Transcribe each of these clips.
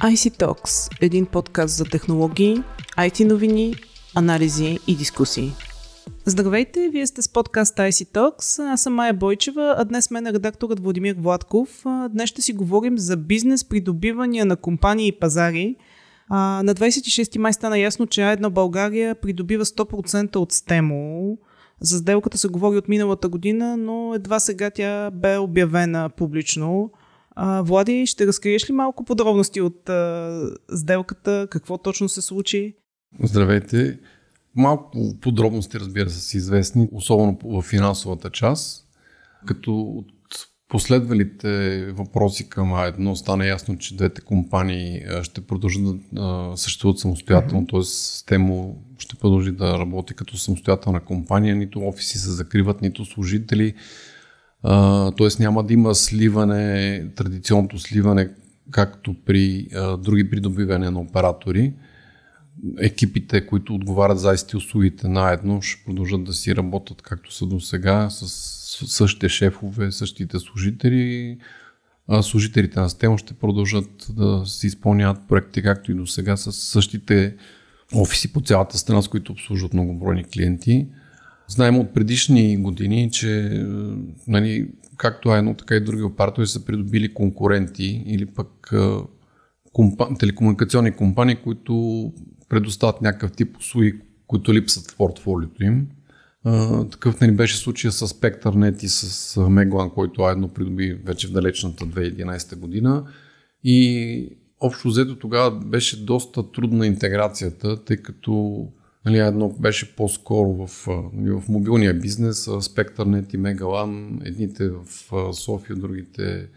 IC Talks – един подкаст за технологии, IT новини, анализи и дискусии. Здравейте, вие сте с подкаст IC Talks. Аз съм Майя Бойчева, а днес мен е редакторът Владимир Владков. Днес ще си говорим за бизнес придобивания на компании и пазари. На 26 май стана ясно, че А1 България придобива 100% от Стемо. За сделката се говори от миналата година, но едва сега тя бе обявена публично. А, Влади, ще разкриеш ли малко подробности от а, сделката? Какво точно се случи? Здравейте. Малко подробности, разбира се, са известни, особено в финансовата част. Като от последвалите въпроси към А1 стана ясно, че двете компании ще продължат да съществуват самостоятелно, т.е. Темо ще продължи да работи като самостоятелна компания, нито офиси се закриват, нито служители т.е. няма да има сливане, традиционното сливане, както при а, други придобивания на оператори. Екипите, които отговарят за ICT услугите наедно, ще продължат да си работят както са до сега, с същите шефове, същите служители. А служителите на система ще продължат да си изпълняват проекти, както и до сега, с същите офиси по цялата страна, с които обслужват многобройни клиенти. Знаем от предишни години, че е, нали, както едно, така и други оператори са придобили конкуренти или пък е, компа... телекомуникационни компании, които предоставят някакъв тип услуги, които липсват в портфолиото им. Uh, такъв нали, беше случая с SpectreNet и с Meglan, който едно придоби вече в далечната 2011 година. И общо взето тогава беше доста трудна интеграцията, тъй като Нали, едно беше по-скоро в, нали, в мобилния бизнес, SpectreNet и Megalan, едните в София, другите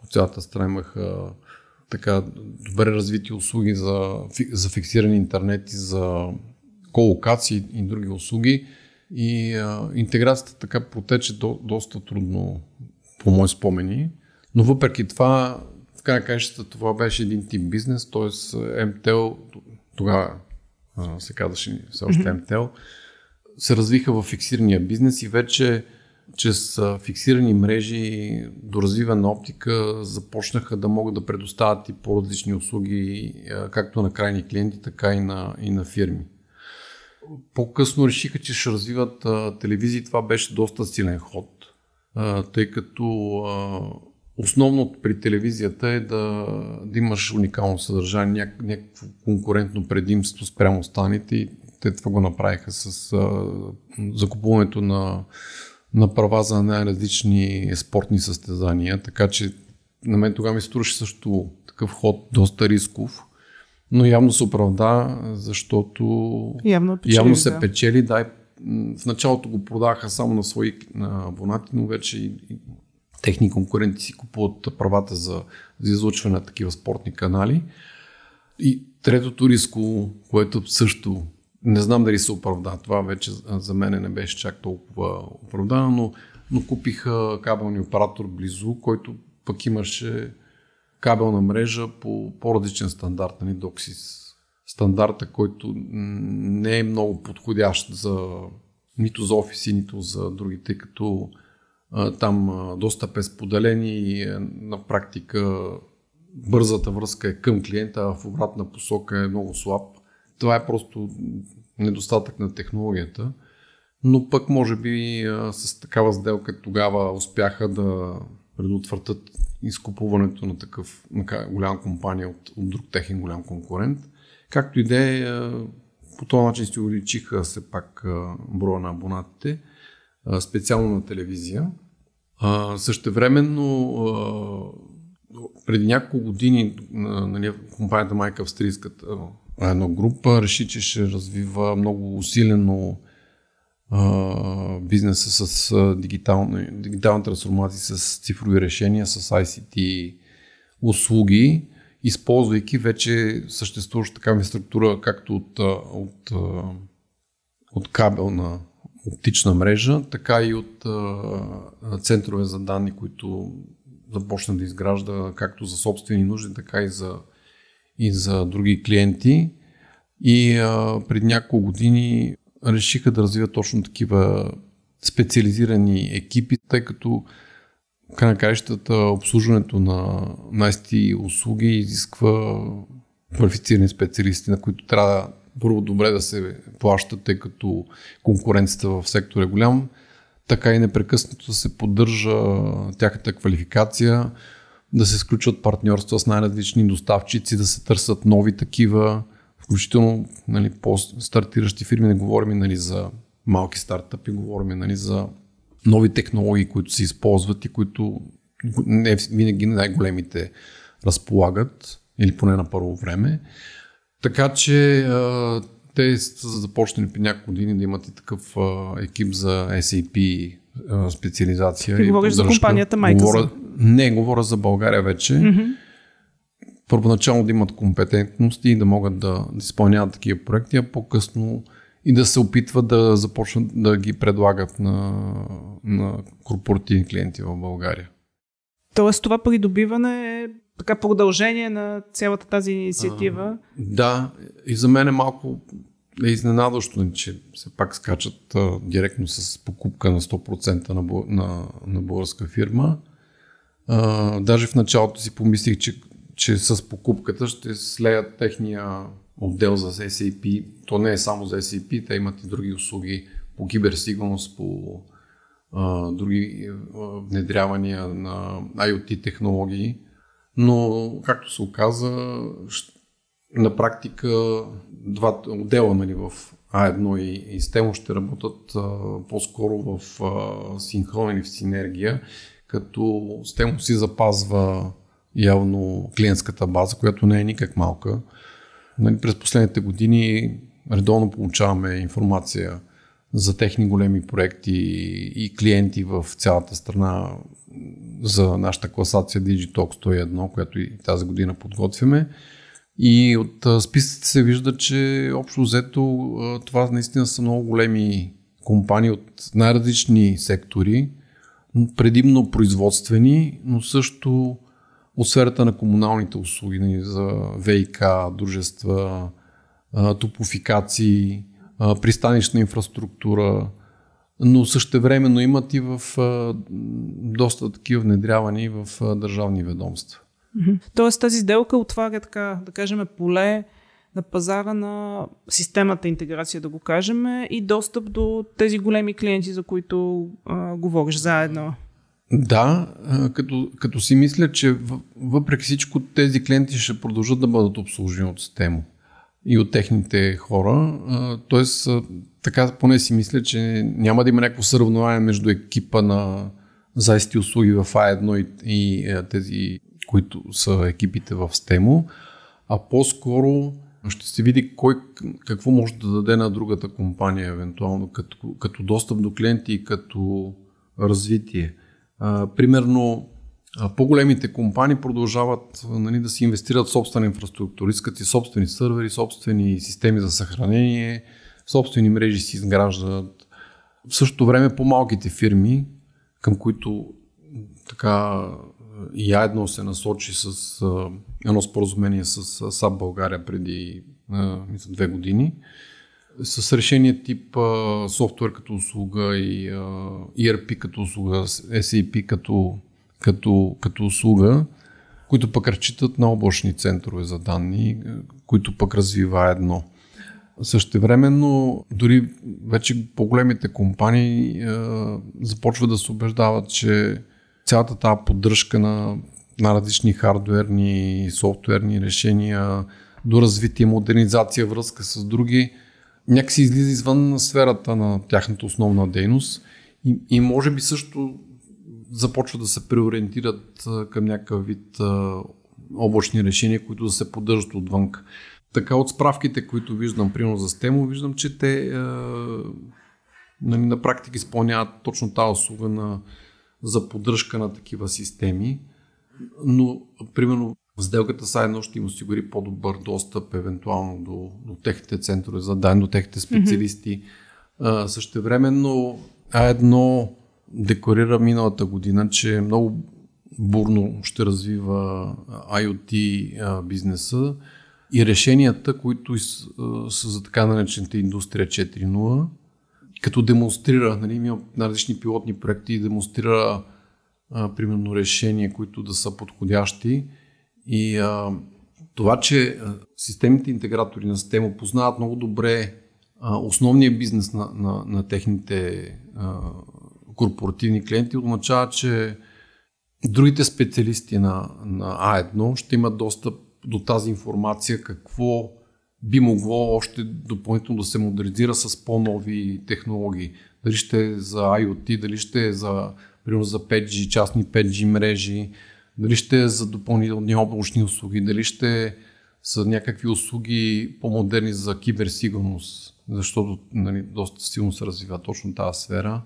по цялата страна имаха така добре развити услуги за, за фиксирани интернет и за колокации и други услуги. И а, интеграцията така протече до, доста трудно, по мои спомени. Но въпреки това, в кащата, това беше един тип бизнес, т.е. MTEL тогава се казваше все още MTEL, се развиха в фиксирания бизнес и вече чрез фиксирани мрежи до развиване на оптика започнаха да могат да предоставят и по-различни услуги, както на крайни клиенти, така и на, и на фирми. По-късно решиха, че ще развиват телевизии. Това беше доста силен ход, тъй като Основното при телевизията е да, да имаш уникално съдържание, няк, някакво конкурентно предимство спрямо останите и те това го направиха с а, закупуването на, на права за най-различни спортни състезания, така че на мен тогава ми струваше също такъв ход, доста рисков, но явно се оправда, защото явно, печели, явно се да. печели. Да, в началото го продаха само на свои на абонати, но вече и, техни конкуренти си купуват правата за, за излучване на такива спортни канали. И третото риско, което също не знам дали се оправда, това вече за мен не беше чак толкова оправдано, но, но купих кабелни оператор близо, който пък имаше кабелна мрежа по по-различен стандарт, нали, DOCSIS. Стандарта, който не е много подходящ за нито за офиси, нито за други, тъй като там достъп е споделен и е, на практика бързата връзка е към клиента, а в обратна посока е много слаб. Това е просто недостатък на технологията. Но пък може би с такава сделка тогава успяха да предотвратят изкупуването на такъв на голям компания от, от друг техен голям конкурент. Както и да е, по този начин си увеличиха се пак броя на абонатите специално на телевизия. А, същевременно, а, преди няколко години нали, компанията майка австрийската една група реши, че ще развива много усилено а, бизнеса с а, дигитална, дигитална трансформация, с цифрови решения, с ICT услуги, използвайки вече съществуваща такава структура, както от, от, от кабелна оптична мрежа, така и от центрове за данни, които започна да изгражда както за собствени нужди, така и за, и за други клиенти. И а, пред няколко години решиха да развият точно такива специализирани екипи, тъй като на краищата обслужването на, на IT услуги изисква квалифицирани специалисти, на които трябва първо добре да се плащат, тъй като конкуренцията в сектора е голям, така и непрекъснато да се поддържа тяхната квалификация, да се сключват партньорства с най-различни доставчици, да се търсят нови такива, включително нали, по-стартиращи фирми, не говорим нали, за малки стартъпи, говорим нали, за нови технологии, които се използват и които не винаги най-големите разполагат, или поне на първо време. Така че те са започнали при няколко години да имат и такъв екип за SAP специализация. Ти говориш за компанията Майка. Говоря, не, говоря за България вече. Mm-hmm. Първоначално да имат компетентности и да могат да, да изпълняват такива проекти, а по-късно и да се опитват да започнат да ги предлагат на, на корпоративни клиенти в България. Тоест това придобиване така продължение на цялата тази инициатива. А, да, и за мен е малко е изненадващо, че се пак скачат а, директно с покупка на 100% на, на, на българска фирма. А, даже в началото си помислих, че, че с покупката ще слеят техния отдел за SAP. То не е само за SAP, те имат и други услуги по киберсигурност, по а, други а, внедрявания на IoT технологии. Но, както се оказа, на практика двата отдела нали, в А1 и, и STEMO ще работят а, по-скоро в а, синхрон или в синергия, като STEMO си запазва явно клиентската база, която не е никак малка. Нали, през последните години редовно получаваме информация за техни големи проекти и клиенти в цялата страна за нашата класация Digitalk 101, която и тази година подготвяме. И от списъците се вижда, че общо взето това наистина са много големи компании от най-различни сектори, предимно производствени, но също от сферата на комуналните услуги, нали, за ВИК, дружества, топофикации, пристанищна инфраструктура, но същевременно имат и в доста такива внедрявани в държавни ведомства. Тоест тази сделка отваря така, да кажем, поле на пазара на системата интеграция, да го кажем, и достъп до тези големи клиенти, за които а, говориш заедно. Да, като, като си мисля, че въпреки всичко тези клиенти ще продължат да бъдат обслужени от Стемо и от техните хора. Тоест, така поне си мисля, че няма да има някакво съревнование между екипа на заисти услуги в А1 и, и тези, които са екипите в Стемо, а по-скоро ще се види кой какво може да даде на другата компания, евентуално като, като достъп до клиенти и като развитие. А, примерно, по-големите компании продължават нали, да си инвестират в собствена инфраструктура, искат и собствени сървъри, собствени системи за съхранение, собствени мрежи си изграждат. В същото време по-малките фирми, към които така и едно се насочи с а, едно споразумение с САП България преди а, две години, с решение тип а, софтуер като услуга и а, ERP като услуга, SAP като, като, като услуга, които пък разчитат на облачни центрове за данни, които пък развива едно. Същевременно, дори вече по-големите компании е, започват да се убеждават, че цялата тази поддръжка на, на различни хардуерни и софтуерни решения, до развитие, модернизация, връзка с други, някакси излиза извън сферата на тяхната основна дейност и, и може би също започва да се преориентират към някакъв вид облачни решения, които да се поддържат отвън. Така от справките, които виждам, примерно за Стемо, виждам, че те е, нали, на практика изпълняват точно тази услуга на, за поддръжка на такива системи, но примерно в сделката са едно ще им осигури по-добър достъп евентуално до, до техните центрове за данни, до техните специалисти. Mm-hmm. същевременно А1 декорира миналата година, че много бурно ще развива IoT бизнеса и решенията, които са за така наречената индустрия 4.0, като демонстрира, нали, има на различни пилотни проекти демонстрира примерно решения, които да са подходящи. И това, че системните интегратори на система познават много добре а, основния бизнес на, на, на техните а, корпоративни клиенти, означава, че другите специалисти на, на А1 ще имат достъп до тази информация, какво би могло още допълнително да се модернизира с по-нови технологии. Дали ще е за IoT, дали ще е за, примерно, за 5G, частни 5G мрежи, дали ще е за допълнителни облачни услуги, дали ще са някакви услуги по-модерни за киберсигурност, защото нали, доста силно се развива точно тази сфера.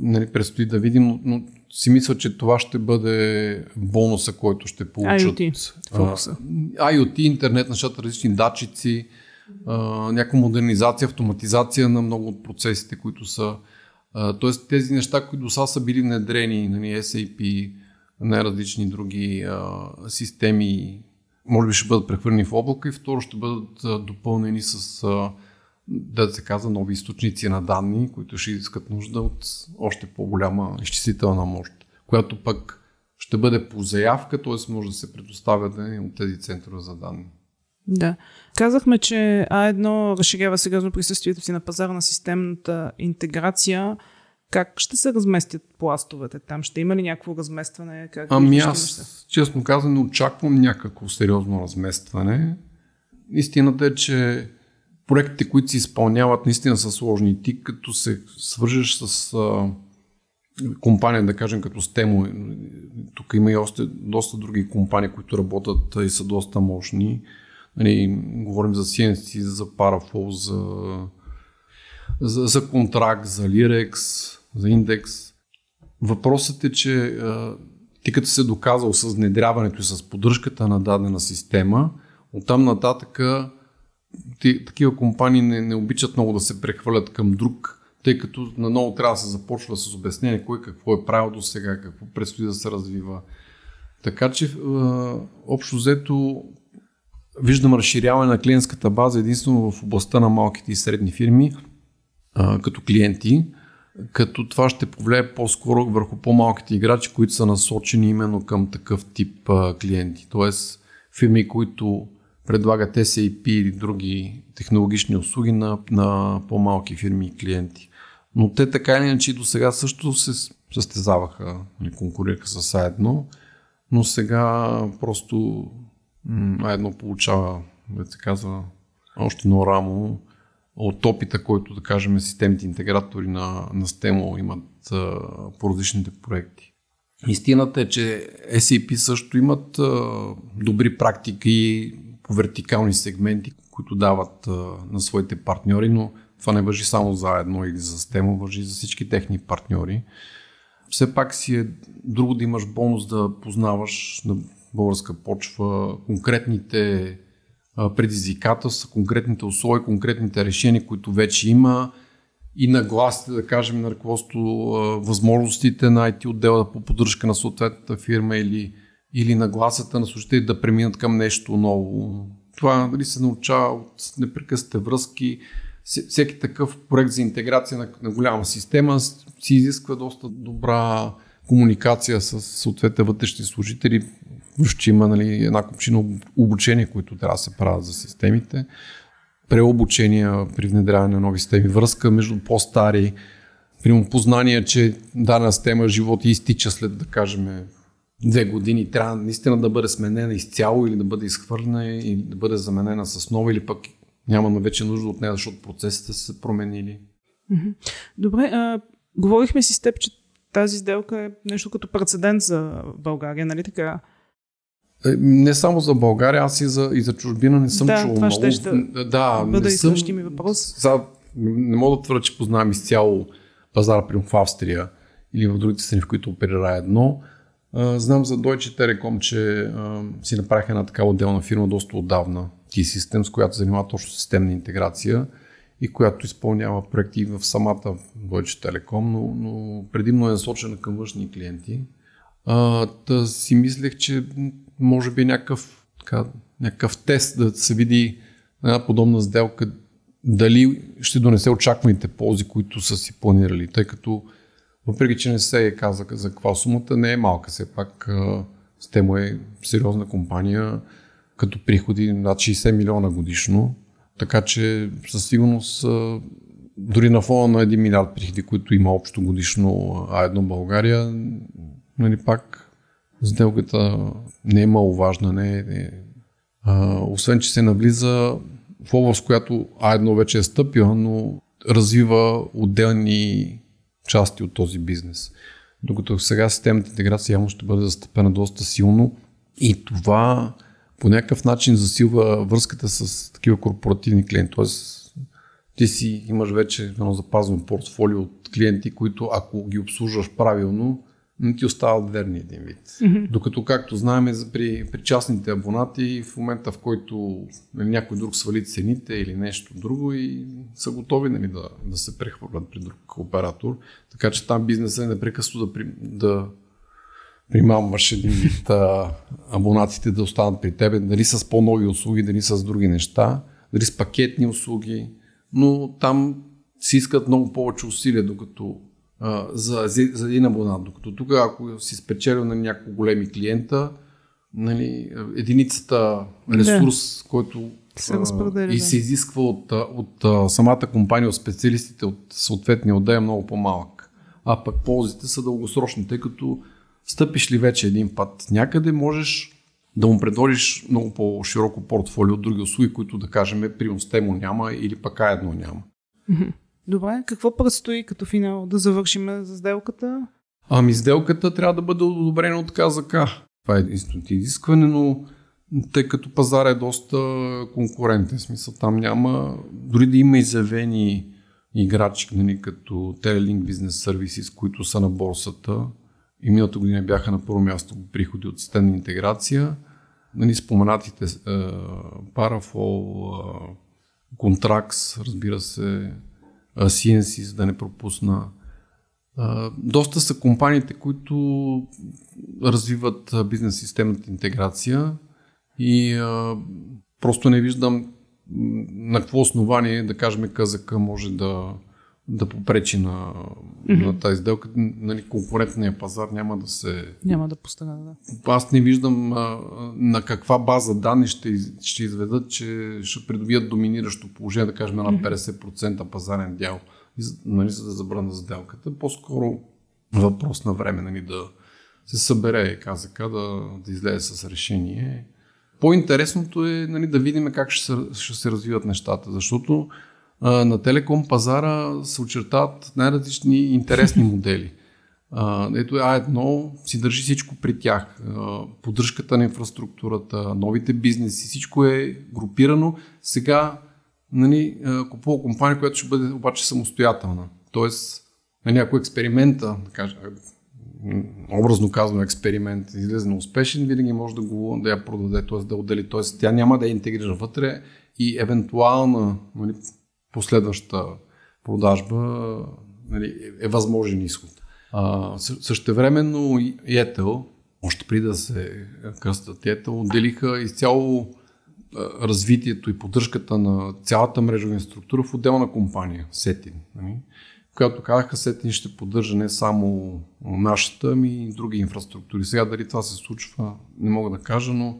Нали, предстои да видим, но, но си мисля, че това ще бъде бонуса, който ще получат. IoT, фокуса. IoT, интернет, нещата, различни датчици, някаква модернизация, автоматизация на много от процесите, които са. Тоест тези неща, които до сега са били внедрени, нали, SAP, най-различни други а, системи, може би ще бъдат прехвърлени в облака и второ ще бъдат а, допълнени с, а, да се казва, нови източници на данни, които ще искат нужда от още по-голяма изчислителна мощ, която пък ще бъде по заявка, т.е. може да се предоставя да от тези центрове за данни. Да. Казахме, че А1 разширява сериозно присъствието си на пазара на системната интеграция. Как ще се разместят пластовете там? Ще има ли някакво разместване? Как ами аз, честно казано, очаквам някакво сериозно разместване. Истината е, че проектите, които се изпълняват, наистина са сложни. Ти като се свържеш с а, компания, да кажем като Стемо, тук има и още доста други компании, които работят и са доста мощни. Нали, говорим за CNC, за Paraflow, за, за, за контракт, за Lirex, за индекс. Въпросът е, че ти като се доказал с внедряването и с поддръжката на дадена система, оттам нататък ти, такива компании не, не обичат много да се прехвърлят към друг, тъй като наново трябва да се започва с обяснение кой какво е правил до сега, какво предстои да се развива. Така че общо взето виждам разширяване на клиентската база единствено в областта на малките и средни фирми като клиенти като това ще повлияе по-скоро върху по-малките играчи, които са насочени именно към такъв тип клиенти. Тоест фирми, които предлагат SAP или други технологични услуги на, на по-малки фирми и клиенти. Но те така или иначе до сега също се състезаваха, нали, конкурираха с А1, но сега просто А1 получава, да се казва, още едно рамо от опита, който, да кажем, системите интегратори на, на STEMO имат а, по различните проекти. Истината е, че SAP също имат а, добри практики вертикални сегменти, които дават на своите партньори, но това не въжи само за едно или за STEMO, въжи за всички техни партньори. Все пак си е друго да имаш бонус да познаваш на българска почва конкретните предизвикателства, конкретните условия, конкретните решения, които вече има и нагласите, да кажем, на ръководство възможностите на IT отдела по поддръжка на съответната фирма или, или нагласата на служители да преминат към нещо ново. Това нали, се научава от непрекъснатите връзки. Всеки такъв проект за интеграция на, на голяма система си изисква доста добра комуникация с съответните вътрешни служители, че има нали, една купчина обучение, които трябва да се правят за системите, преобучения при внедряване на нови системи, връзка между по-стари, примерно познание, че дадена система живот изтича след, да кажем, две години, трябва наистина да бъде сменена изцяло или да бъде изхвърлена или да бъде заменена с нова или пък нямаме вече нужда от нея, защото процесите са се променили. Добре, а, говорихме си с теб, че тази сделка е нещо като прецедент за България, нали така? Е, не само за България, аз и за, и за чужбина не съм да, чувал това много. Ще, да, бъда не съм, ми въпрос. За, не мога да твърда, че познавам изцяло пазара, при в Австрия или в другите страни, в които оперира едно. Знам за Deutsche Telekom, че а, си направиха една такава отделна фирма доста отдавна, T-Systems, която занимава точно системна интеграция и която изпълнява проекти в самата Deutsche Telekom, но, но предимно е насочена към външни клиенти. А, да си мислех, че може би някакъв, така, някакъв тест да се види една подобна сделка дали ще донесе очакваните ползи, които са си планирали, тъй като въпреки че не се каза за каква сумата, не е малка. Все пак Стемо е сериозна компания, като приходи над 60 милиона годишно. Така че със сигурност дори на фона на 1 милиард приходи, които има общо годишно А1 България, нали пак сделката не е маловажна, не е, не е. А, освен, че се навлиза в област, която А1 вече е стъпила, но развива отделни части от този бизнес. Докато сега системната интеграция явно ще бъде застъпена доста силно и това по някакъв начин засилва връзката с такива корпоративни клиенти. Тоест, ти си имаш вече едно запазено портфолио от клиенти, които ако ги обслужваш правилно, не ти остават верни един вид. Mm-hmm. Докато, както знаем, при, при частните абонати, в момента в който нали, някой друг свали цените или нещо друго и са готови нали, да, да се прехвърлят при друг оператор. Така че там бизнесът е непрекъснато да, да примамваш един вид а, абонатите да останат при тебе, дали с по-нови услуги, дали с други неща, дали с пакетни услуги, но там си искат много повече усилия, докато а, за, за един абонат. Докато тук, ако си спечелил на няколко големи клиента, нали, единицата ресурс, да. който се а, и се изисква от, от, от самата компания, от специалистите от съответния отдел е много по-малък. А пък ползите са дългосрочни, тъй като стъпиш ли вече един път някъде, можеш да му предложиш много по-широко портфолио от други услуги, които да кажем, примерно с темо няма или пък едно няма. Добре, какво предстои като финал да завършим за сделката? Ами сделката трябва да бъде одобрена от КЗК. Това е единственото изискване, но тъй като пазар е доста конкурентен, смисъл там няма, дори да има изявени играчи, нали, като Telelink Business Services, които са на борсата и миналата година бяха на първо място приходи от системна интеграция, нали, споменатите uh, Parafol, uh, Contracts, разбира се, CNC, за да не пропусна. Доста са компаниите, които развиват бизнес системната интеграция и просто не виждам на какво основание, да кажем, КЗК може да, да попречи на, mm-hmm. на тази сделка. Нали, конкурентния пазар няма да се... Няма да постане, да. Аз не виждам а, на каква база данни ще, ще изведат, че ще придобият доминиращо положение, да кажем, на 50% пазарен дял, нали, за да забрана сделката. По-скоро въпрос на време нали, да се събере КЗК, да, да излезе с решение. По-интересното е нали, да видим как ще се, ще се развиват нещата, защото на телеком пазара се очертават най-различни интересни модели. Ето А1 си държи всичко при тях. Поддръжката на инфраструктурата, новите бизнеси, всичко е групирано. Сега нали, купува компания, която ще бъде обаче самостоятелна. Тоест, на някой експеримента, да кажа, образно казано експеримент, излезе на успешен, винаги може да, го, да я продаде, т.е. да отдели. Т.е. тя няма да я интегрира вътре и евентуална нали, последваща продажба нали, е възможен изход. А, същевременно Етел, още преди да се кръстат Етел, отделиха изцяло развитието и поддръжката на цялата мрежова структура в отделна компания, Сетин. Нали? Която казаха, Сетин ще поддържа не само нашата, ами и други инфраструктури. Сега дали това се случва, не мога да кажа, но,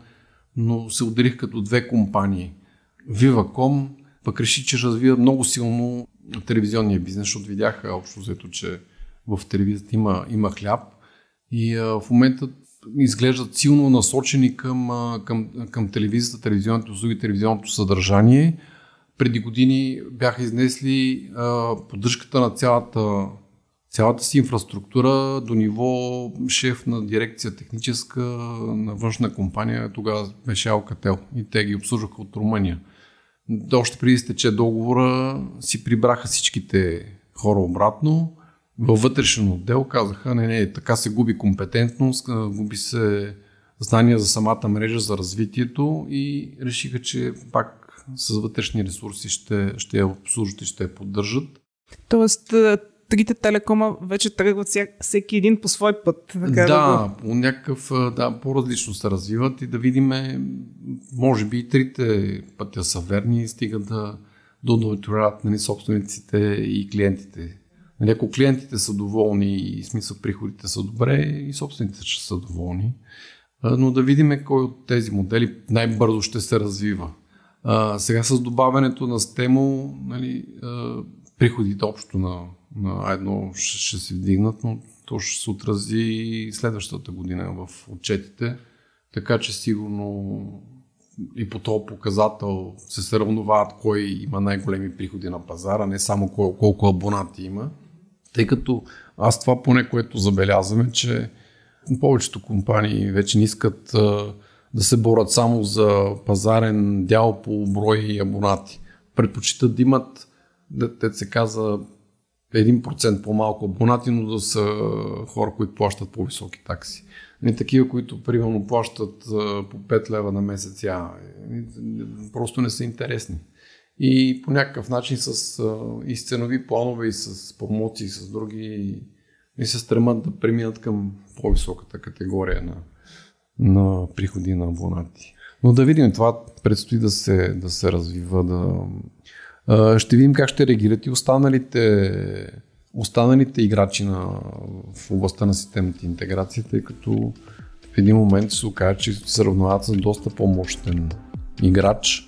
но се отделих като две компании. Viva.com пък реши, че развива много силно телевизионния бизнес, защото видяха общо взето, че в телевизията има, има хляб. И а, в момента изглеждат силно насочени към, към, към телевизията, телевизионните услуги, телевизионното съдържание. Преди години бяха изнесли а, поддръжката на цялата, цялата си инфраструктура до ниво шеф на дирекция техническа на външна компания, тогава беше Алкател. И те ги обслужваха от Румъния още преди стече договора си прибраха всичките хора обратно. Във вътрешен отдел казаха, не, не, така се губи компетентност, губи се знания за самата мрежа, за развитието и решиха, че пак с вътрешни ресурси ще, ще я обслужат и ще я поддържат. Тоест, трите телекома вече тръгват всеки един по свой път. Така да, да по някакъв, да, по-различно се развиват и да видим, може би и трите пътя са верни и стигат да, да удовлетворяват нали, собствениците и клиентите. Нали, ако клиентите са доволни и смисъл приходите са добре, и собствените ще са доволни. Но да видим кой от тези модели най-бързо ще се развива. А, сега с добавянето на стемо, нали, а, приходите общо на, на едно ще, ще се вдигнат, но то ще се отрази следващата година в отчетите. Така че сигурно и по този показател се сравновават кой има най-големи приходи на пазара, не само кол- колко абонати има. Тъй като аз това поне, което забелязваме, че повечето компании вече не искат а, да се борят само за пазарен дял по брой абонати. Предпочитат да имат, да се каза, 1% по-малко абонати, но да са хора, които плащат по-високи такси. Не такива, които примерно плащат по 5 лева на месец, я, просто не са интересни. И по някакъв начин с и с ценови планове, и с промоции, и с други, и се стремат да преминат към по-високата категория на, на приходи на абонати. Но да видим, това предстои да се, да се развива, да, ще видим как ще реагират и останалите, останалите играчи на, в областта на системната интеграция, тъй като в един момент се окаже, че се сравняват с доста по-мощен играч.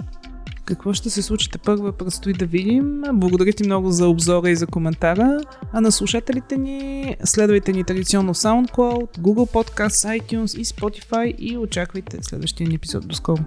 Какво ще се случи те първа, предстои да видим. Благодаря ти много за обзора и за коментара. А на слушателите ни, следвайте ни традиционно в SoundCloud, Google Podcasts, iTunes и Spotify и очаквайте следващия ни епизод. До скоро!